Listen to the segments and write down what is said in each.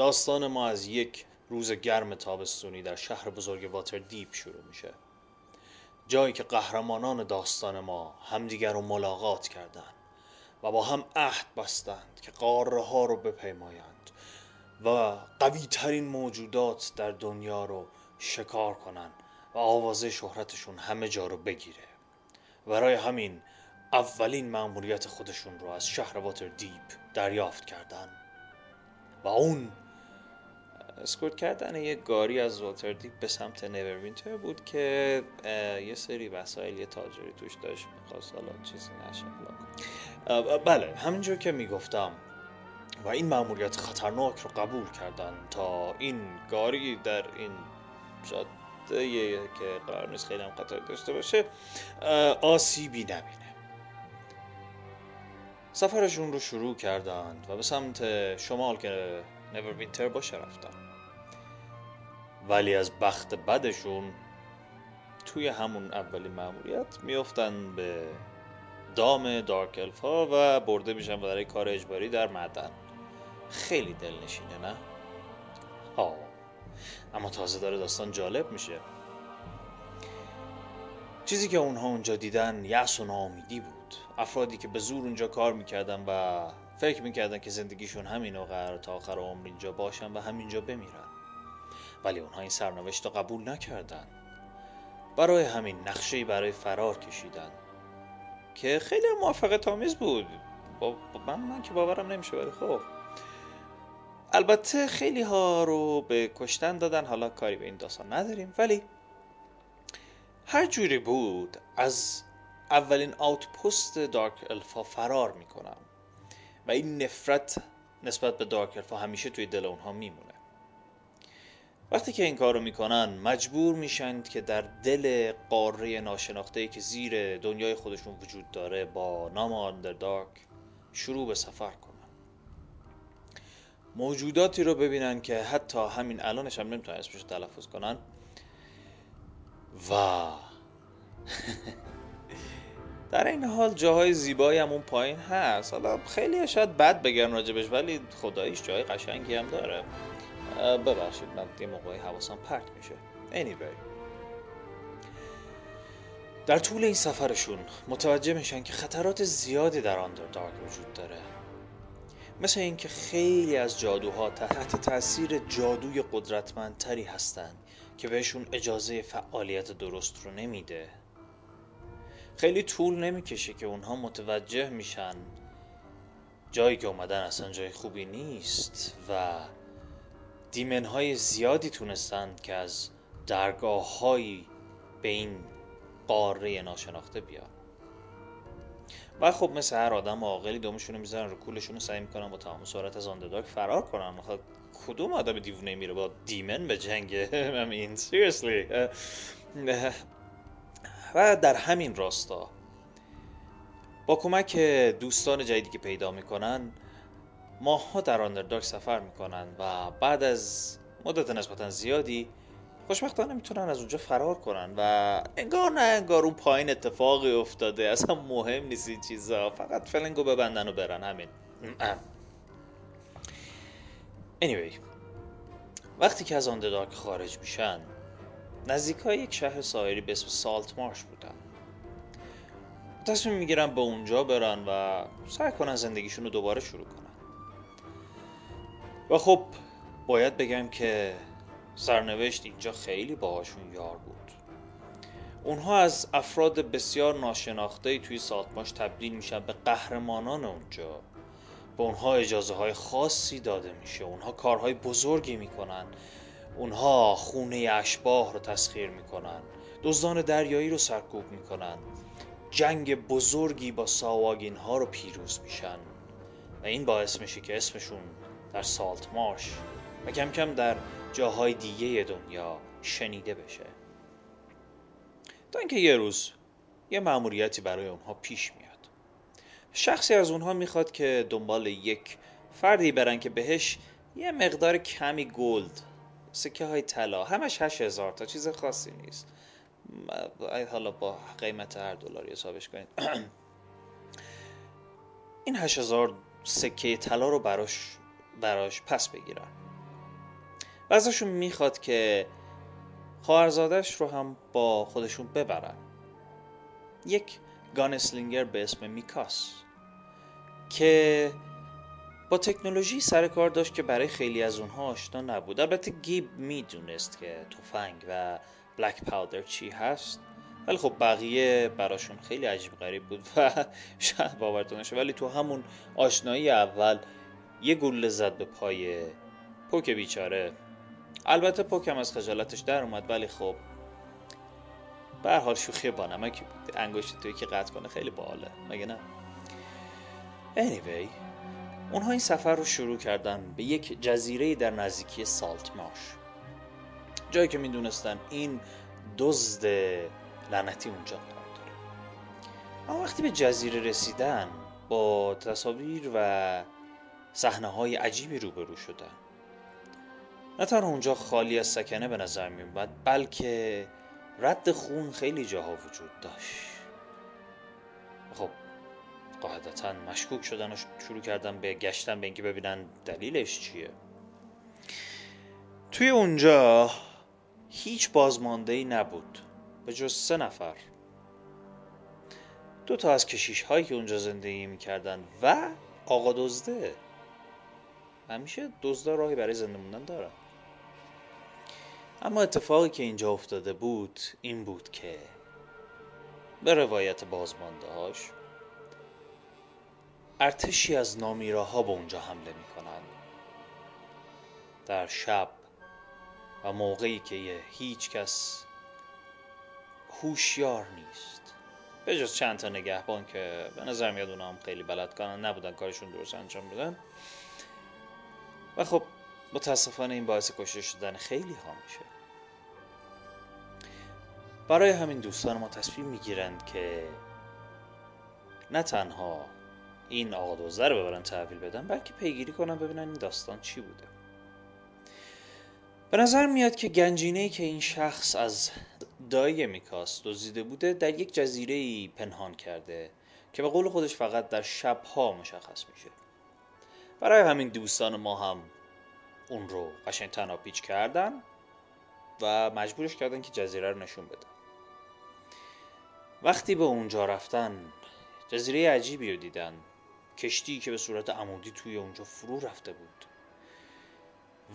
داستان ما از یک روز گرم تابستونی در شهر بزرگ Waterdeep شروع میشه. جایی که قهرمانان داستان ما همدیگر رو ملاقات کردند و با هم عهد بستند که قاره ها رو بپیمایند و قوی ترین موجودات در دنیا رو شکار کنند و آوازه شهرتشون همه جا رو بگیره. برای همین اولین مأموریت خودشون رو از شهر Waterdeep دریافت کردن و اون اسکورت کردن یه گاری از Waterdeep به سمت Neverwinter بود که یه سری وسایل یه تاجری توش داشت می‌خواست حالا چیزی نشه بله همینجور که می‌گفتم. و این مأموریت خطرناک رو قبول کردن تا این گاری در این جاده که قرار نیست خیلی هم خطر داشته باشه آسیبی نبینه. سفرشون رو شروع کردند و به سمت شمال که وینتر باشه رفتن. ولی از بخت بدشون توی همون اولین معمولیت میفتن به دام دارک الف ها و برده میشن برای کار اجباری در معدن. خیلی دلنشینه نه؟ آه. اما تازه داره داستان جالب میشه. چیزی که اونها اونجا دیدن یأس و ناامیدی بود. افرادی که به زور اونجا کار می‌کردن و فکر می‌کردن که زندگیشون همین و قرار تا آخر عمر اینجا باشن و همینجا بمیرن. ولی اونها این سرنوشت رو قبول نکردن. برای همین نقشه برای فرار کشیدن. که خیلی موفقیت آمیز بود. با من, من که باورم نمیشه ولی خب. البته خیلی ها رو به کشتن دادن. حالا کاری به این داستان نداریم. ولی هر جوری بود از اولین آوتپست دارک الفا فرار می‌کنم. و این نفرت نسبت به دارک الفا همیشه توی دل اونها میمونه. وقتی که این کار رو می‌کنن مجبور میشند که در دل قاره ناشناخته که زیر دنیای خودشون وجود داره با نام آندردارک شروع به سفر کنن. موجوداتی رو ببینن که حتی همین الانش هم نمی‌تونن اسمش تلفظ کنن. و در این حال جاهای زیبایی هم اون پایین هست. حالا خیلی شاید بد بگن راجبش ولی خداییش جای قشنگی هم داره. ببخشید من یه موقعی حواسم پرت میشه. Anyway. در طول این سفرشون متوجه میشن که خطرات زیادی در آندردارک وجود داره. مثل اینکه خیلی از جادوها تحت تاثیر جادوی قدرتمندتری هستند که بهشون اجازه فعالیت درست رو نمیده. خیلی طول نمی‌کشه که اونها متوجه میشن جایی که اومدن اصلا جای خوبی نیست و دیمن های زیادی تونستند که از درگاه هایی به این قاره ناشناخته بیان. و خب مثل هر آدم عاقلی دومشون رو می‌زنن رو کولشون رو سعی می‌کنن با تمام سرعت از آندرداگ فرار کنن. خب کدوم آدم دیوونه میره با دیمن به جنگ؟ Mean seriously. و در همین راستا با کمک دوستان جدیدی که پیدا می‌کنن ماها در آندرداگ سفر می‌کنن و بعد از مدت نسبتا زیادی خوشبختانه می‌تونن از اونجا فرار کنن و انگار نه انگار اون پایین اتفاقی افتاده. اصلا مهم نیست این چیزا. فقط فلنگو ببندن و برن. همین. Anyway وقتی که از آندردارک خارج میشن نزدیک های یک شهر سایری به اسم سالت مارش بودن. تصمیم می‌گیرن به اونجا برن و سعی کنن زندگیشون رو دوباره شروع کنن. و خب باید بگم که سرنوشت اینجا خیلی باهاشون یار بود. اونها از افراد بسیار ناشناخته توی سالتماش تبدیل میشن به قهرمانان اونجا. به اونها اجازه های خاصی داده میشه. اونها کارهای بزرگی می‌کنن. اونها خونه اشباه رو تسخیر می‌کنن. دزدان دریایی رو سرکوب می‌کنن. جنگ بزرگی با ساواگین ها رو پیروز میشن. و این باعث میشه که اسمشون در سالت مارش و کم کم در جاهای دیگه دنیا شنیده بشه. تا اینکه یه روز یه مأموریتی برای اونها پیش میاد. شخصی از اونها می‌خواد که دنبال یک فردی برن که بهش یه مقدار کمی گلد سکه های طلا همش هشت هزار تا چیز خاصی نیست. حالا با قیمت هر دلاری حسابش کنید. این هشت هزار سکه طلا رو براش براش پس بگیرن. و ازشون می‌خواد که خواهرزادش رو هم با خودشون ببرن. یک گانسلینگر به اسم میکاس که با تکنولوژی سر کار داشت که برای خیلی از اونها آشنا نبود. البته گیب می‌دونست که تفنگ و بلک پاودر چی هست ولی خب بقیه براشون خیلی عجیب غریب بود و شاید باورتون ولی تو همون آشنایی اول یه گوله زد به پای پوک بیچاره. البته پوک هم از خجالتش در اومد ولی خب به حال شوخی با نمکی بود. انگشت توی که قطع کنه خیلی باله مگه نه؟ Anyway اونها این سفر رو شروع کردن به یک جزیره در نزدیکی سالت ماش جایی که می‌دونستن این دزد لعنتی اونجا قرار داره. اما وقتی به جزیره رسیدن با تصاویر و صحنه های عجیبی روبرو شدن نه تنها اونجا خالی از سکنه به نظر می اومد بلکه رد خون خیلی جاها وجود داشت. خب قاعدتا مشکوک شدن و شروع کردن به گشتن به اینکه ببینن دلیلش چیه. توی اونجا هیچ بازمانده ای نبود به جز سه نفر. دو تا از کشیش هایی که اونجا زندگی می‌کردن و آقا دزده. همیشه دزدا راهی برای زنده موندن دارن. اما اتفاقی که اینجا افتاده بود این بود که به روایت بازمانده هاش ارتشی از نامیراها به اونجا حمله می‌کنن. در شب و موقعی که هیچ کس هوشیار نیست. به جز چند تا نگهبان که به نظر میاد اونا هم خیلی بلد کنن نبودن کارشون درست انجام بدن. و خب متاسفانه این باعث کشته شدن خیلی ها میشه. برای همین دوستان ما تصمیم می‌گیرند که نه تنها این آقا دوزده رو ببرن تحویل بدن بلکه پیگیری کنن ببینن این داستان چی بوده. به نظر میاد که گنجینه که این شخص از دایی میکاس دزدیده بوده در یک جزیره پنهان کرده که به قول خودش فقط در شبها مشخص میشه. برای همین دوستان ما هم اون رو قشنگ تنها پیچ کردن و مجبورش کردن که جزیره رو نشون بدن. وقتی به اونجا رفتن جزیره عجیبی رو دیدن. کشتی که به صورت عمودی توی اونجا فرو رفته بود.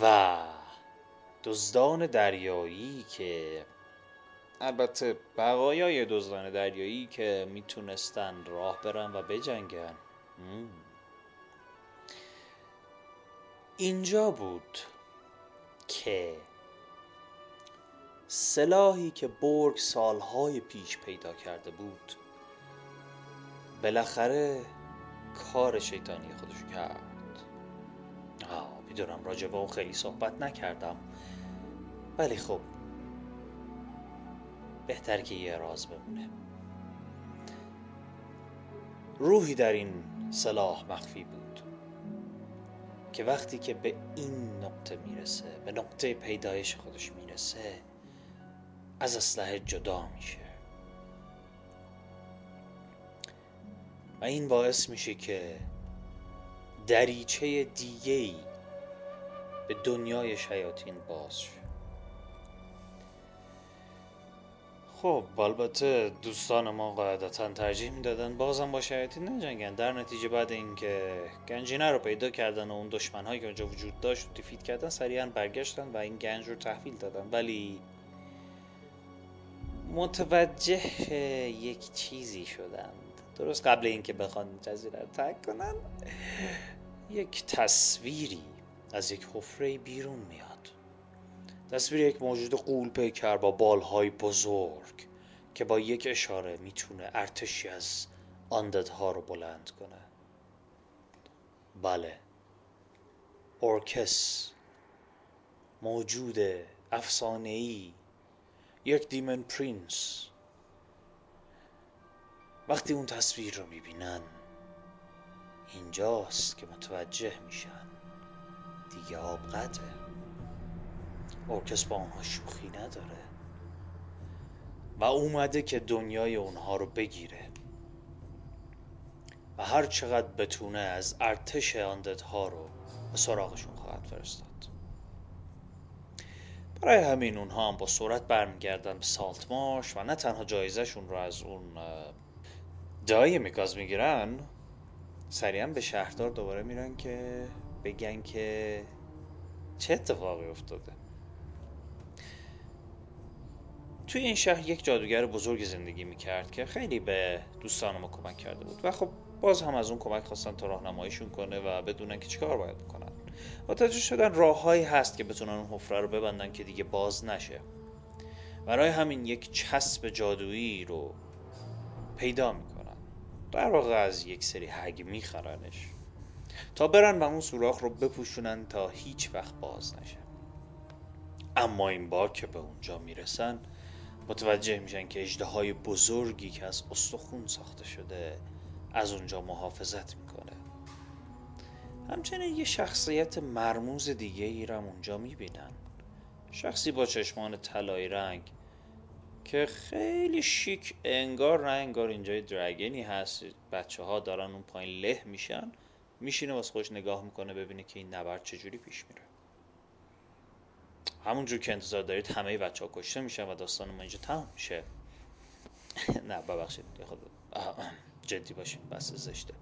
و دزدان دریایی که البته بقایای دزدان دریایی که می‌تونستن راه برن و بجنگن. اینجا بود که سلاحی که برگ سالهای پیش پیدا کرده بود بالاخره کار شیطانی خودشو کرد. آه می‌دونم راجع به اون خیلی صحبت نکردم. ولی خب بهتر که یه راز بمونه. روحی در این سلاح مخفی بود. که وقتی که به این نقطه می‌رسه به نقطه پیدایش خودش می‌رسه از اسلحه جدا میشه. و این باعث میشه که دریچه دیگه ای به دنیای شیاطین باز شه. خب البته دوستان ما قاعدتا ترجیح می‌دادن. بازم با شیاطین نجنگن. در نتیجه بعد اینکه گنجینه رو پیدا کردن و اون دشمن هایی که اونجا وجود داشت رو دیفید کردن سریعا برگشتن و این گنج رو تحویل دادن. ولی متوجه یک چیزی شدند درست قبل اینکه بخوان جزیره رو ترک کنن یک تصویری از یک حفره بیرون میاد. تصویر یک موجود قول پیکر با بالهای بزرگ که با یک اشاره می‌تونه ارتشی از آنددها رو بلند کنه. بله. اورکس موجود افسانه‌ای. یک دیمن پرینس. وقتی اون تصویر رو می‌بینن اینجاست که متوجه میشن. دیگه آب قطعه. اورکس با اونها شوخی نداره. و اومده که دنیای اونها رو بگیره. و هر چقدر بتونه از ارتش آنددها رو به سراغشون خواهد فرستاد. برای همین اونها هم با سرعت برمیگردن به سالت مارش و نه تنها جایزشون رو از اون دای میگاز می‌گیرن سریعا به شهردار دوباره میرن که بگن که چه اتفاقی افتاده. توی این شهر یک جادوگر بزرگ زندگی می‌کرد که خیلی به دوستان ما کمک کرده بود. و خب باز هم از اون کمک خواستن تا راهنماییشون کنه و بدونن که چیکار باید بکنن. متوجه شدن راههایی هست که بتونن اون حفره رو ببندن که دیگه باز نشه. برای همین یک چسب جادویی رو پیدا می‌کنن. در واقع از یک سری هگ میخرنش تا برن و اون سوراخ رو بپوشونن تا هیچ وقت باز نشه. اما این بار که به اونجا می‌رسن متوجه میشن که اجده بزرگی که از استخون ساخته شده از اونجا محافظت می‌کنه. همچنین یه شخصیت مرموز دیگه ای را اونجا می‌بینن. شخصی با چشمان طلایی رنگ که خیلی شیک انگار نه انگار اینجا درگنی هست. بچه ها دارن اون پایین له میشن. میشینه واسه خوش نگاه می‌کنه ببینه که این نبرد چجوری پیش میره. همونجور که انتظار دارید همه بچه ها کشته میشن و داستان ما اینجا تمام میشه. نه ببخشید خود جدی باشیم بس زشته.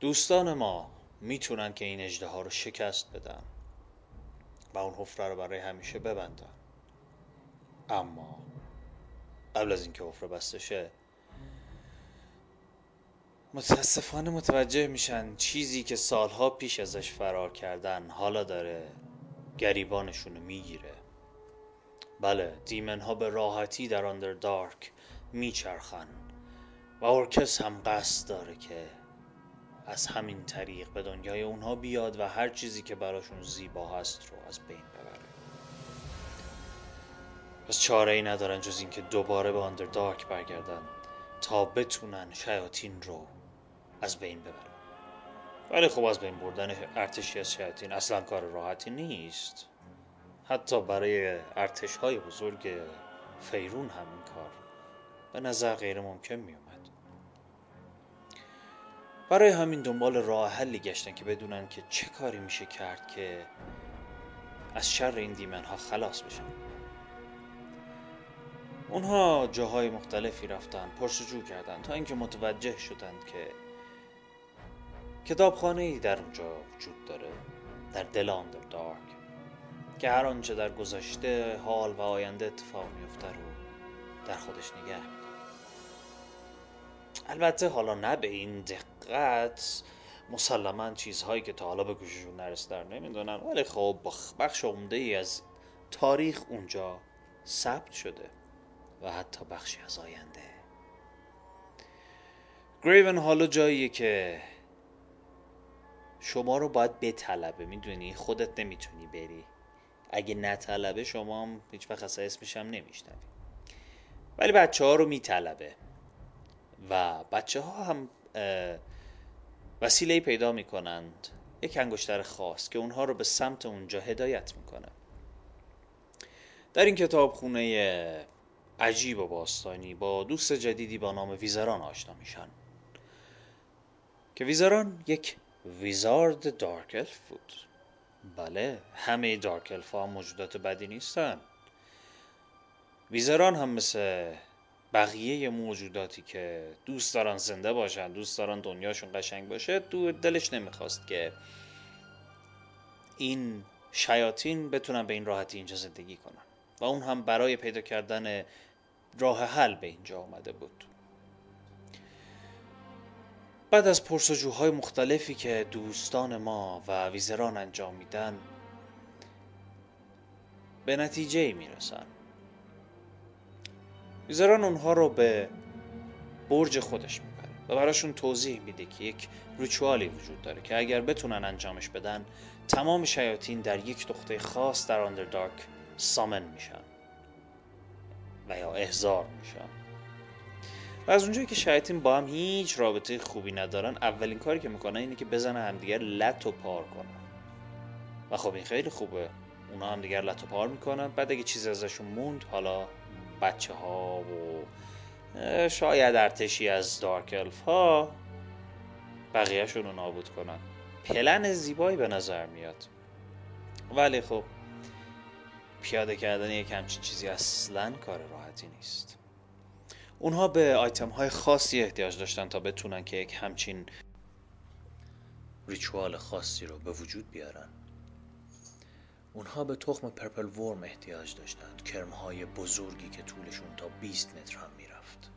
دوستان ما می‌تونن که این اجده ها رو شکست بدن و اون حفره رو برای همیشه ببندن. اما قبل از اینکه حفره بسته شه متاسفانه متوجه میشن چیزی که سالها پیش ازش فرار کردن حالا داره گریبانشون رو می‌گیره. بله دیمن ها به راحتی در آندر دارک میچرخن و ارکس هم قصد داره که از همین طریق به دنیای اونها بیاد و هر چیزی که براشون زیبا هست رو از بین ببره. پس چاره ای ندارن جز اینکه دوباره به آندر دارک برگردن تا بتونن شیاطین رو از بین ببرن. ولی خب از بین بردن ارتشی از شیاطین اصلا کار راحتی نیست. حتی برای ارتش های بزرگ فیرون هم این کار به نظر غیر ممکن می اومد برای همین دنبال راه حلی گشتن که بدونن که چه کاری میشه کرد که از شر این دیمن ها خلاص بشن. اونها جاهای مختلفی رفتن پرسجو کردن تا اینکه متوجه شدند که کتابخانه ای در اونجا وجود داره در دل دارک که هر آنچه در گذشته حال و آینده اتفاق میفته رو در خودش نگه البته حالا نه به این دقت مسلما چیزهایی که تا حالا به گوششون نرسیده نمی‌دونن ولی خب بخش عمده ای از تاریخ اونجا ثبت شده و حتی بخشی از آینده. گریون حالا جاییه که شما رو باید بطلبه می‌دونی؟ خودت نمی‌تونی بری. اگه نطلبه شما هم هیچ وقت اصلا اسمش هم نمیشنوی. ولی بچه ها رو میطلبه. و بچه ها هم وسیله پیدا می‌کنند. یک انگشتر خاص که اونها رو به سمت اونجا هدایت می‌کنه. در این کتاب خونه عجیب و باستانی با دوست جدیدی با نام ویزران آشنا میشن. که ویزران یک ویزارد دارک الف بود بله همه دارک الف ها موجودات بدی نیستن. ویزران هم مثل بقیه موجوداتی که دوست دارن زنده باشن دوست دارن دنیاشون قشنگ باشه تو دلش نمی‌خواست که این شیاطین بتونن به این راحتی اینجا زندگی کنن. و اون هم برای پیدا کردن راه حل به اینجا آمده بود. بعد از پرسجوهای مختلفی که دوستان ما و ویزران انجام میدن به نتیجه می‌رسن. ویزران اونها رو به برج خودش می‌بره و براشون توضیح میده که یک ریچوالی وجود داره که اگر بتونن انجامش بدن تمام شیاطین در یک نقطه خاص در آندردارک سامن میشن و یا احضار میشن. و از اونجایی که شیاطین با هم هیچ رابطه خوبی ندارن اولین کاری که می‌کنن اینه که بزنن همدیگر لط و پار کنن. و خب این خیلی خوبه. اونا هم دیگر لط و پار می‌کنن. بعد اگه چیزی ازشون موند حالا بچه ها و شاید ارتشی از دارک الف ها بقیهشون رو نابود کنن. پلن زیبایی به نظر میاد. ولی خب پیاده کردن یک همچین چیزی اصلا کار راحتی نیست. اونها به آیتم های خاصی احتیاج داشتن تا بتونن که یک همچین ریچوال خاصی رو به وجود بیارن. اونها به تخم پرپل ورم احتیاج داشتند کرمهای بزرگی که طولشون تا 20 متر هم می‌رفت.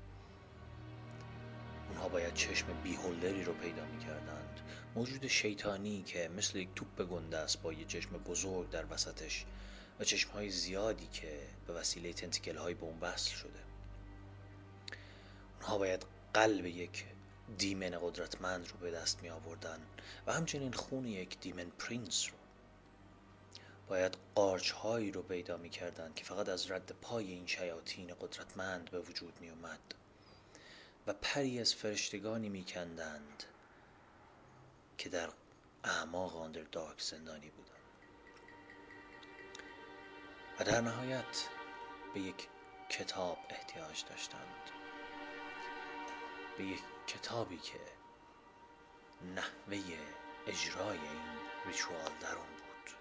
اونها باید چشم بیهولدری رو پیدا می‌کردند. موجود شیطانی که مثل یک توپ گنده است با یه چشم بزرگ در وسطش و چشمهای زیادی که به وسیله تنتیکل های بومبست شده. اونها باید قلب یک دیمن قدرتمند رو به دست می آوردن و همچنین خون یک دیمن پرینس رو. باید قارچ هایی رو پیدا می کردن که فقط از رد پای این شیاطین قدرتمند به وجود می اومد و پری از فرشتگانی می کندند که در اعماق آندر دارک زندانی بودند. و در نهایت به یک کتاب احتیاج داشتند. به یک کتابی که نحوه اجرای این ریچوال در اون بود.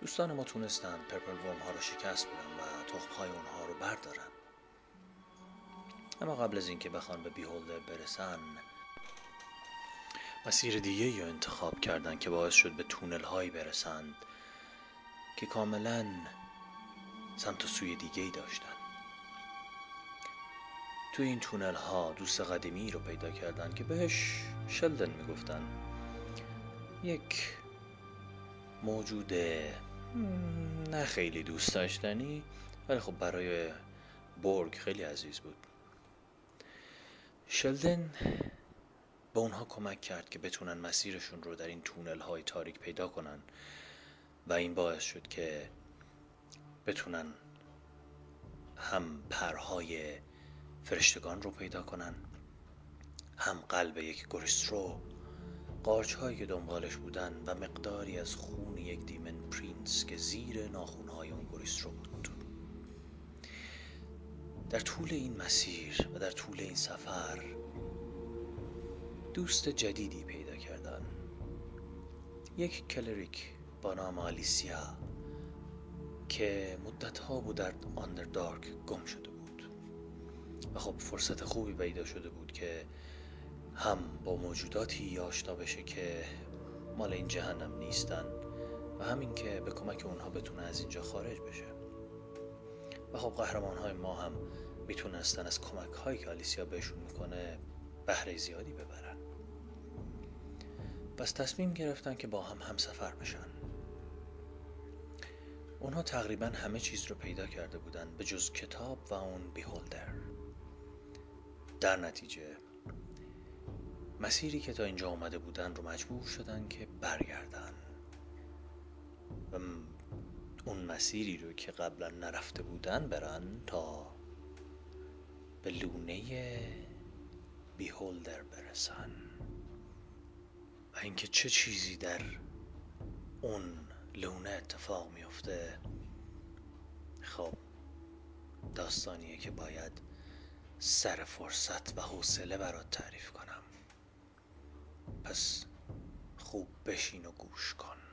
دوستان ما تونستن پرپل ورم ها رو شکست بدن و تخم های اونها رو بردارن. اما قبل از اینکه بخوان به بیهولدر برسن مسیر دیگه رو انتخاب کردن که باعث شد به تونل هایی برسند که کاملا سمت و سوی دیگه ای داشتن. تو این تونل ها دوست قدیمی رو پیدا کردن که بهش شلدن می‌گفتن. یک موجود نه خیلی دوست داشتنی ولی خب برای برگ خیلی عزیز بود. شلدن به اونها کمک کرد که بتونن مسیرشون رو در این تونل های تاریک پیدا کنن و این باعث شد که بتونن هم پرهای فرشتگان رو پیدا کنن. هم قلب یک گریسترو قارچ هایی که دنبالش بودن و مقداری از خون یک demon prince که زیر ناخون های اون گریسترو بود. در طول این مسیر و در طول این سفر دوست جدیدی پیدا کردن. یک کلریک با نام آلیسیا که مدت ها بود در آندردارک گم شده و خب فرصت خوبی پیدا شده بود که هم با موجوداتی آشنا بشه که مال این جهنم نیستن و همین که به کمک اونها بتونه از اینجا خارج بشه. و خب قهرمان های ما هم می‌تونستن از کمک هایی که آلیسیا بهشون می‌کنه بهره زیادی ببرن. پس تصمیم گرفتن که با هم سفر بشن. اونها تقریبا همه چیز رو پیدا کرده بودن به جز کتاب و اون بیهولدر. در نتیجه مسیری که تا اینجا آمده بودن رو مجبور شدن که برگردن. و اون مسیری رو که قبلا نرفته بودن برن تا به لونه بیهولدر برسن. و اینکه چه چیزی در اون لونه اتفاق میفته خب داستانیه که باید سر فرصت و حوصله برات تعریف کنم. پس خوب بشین و گوش کن.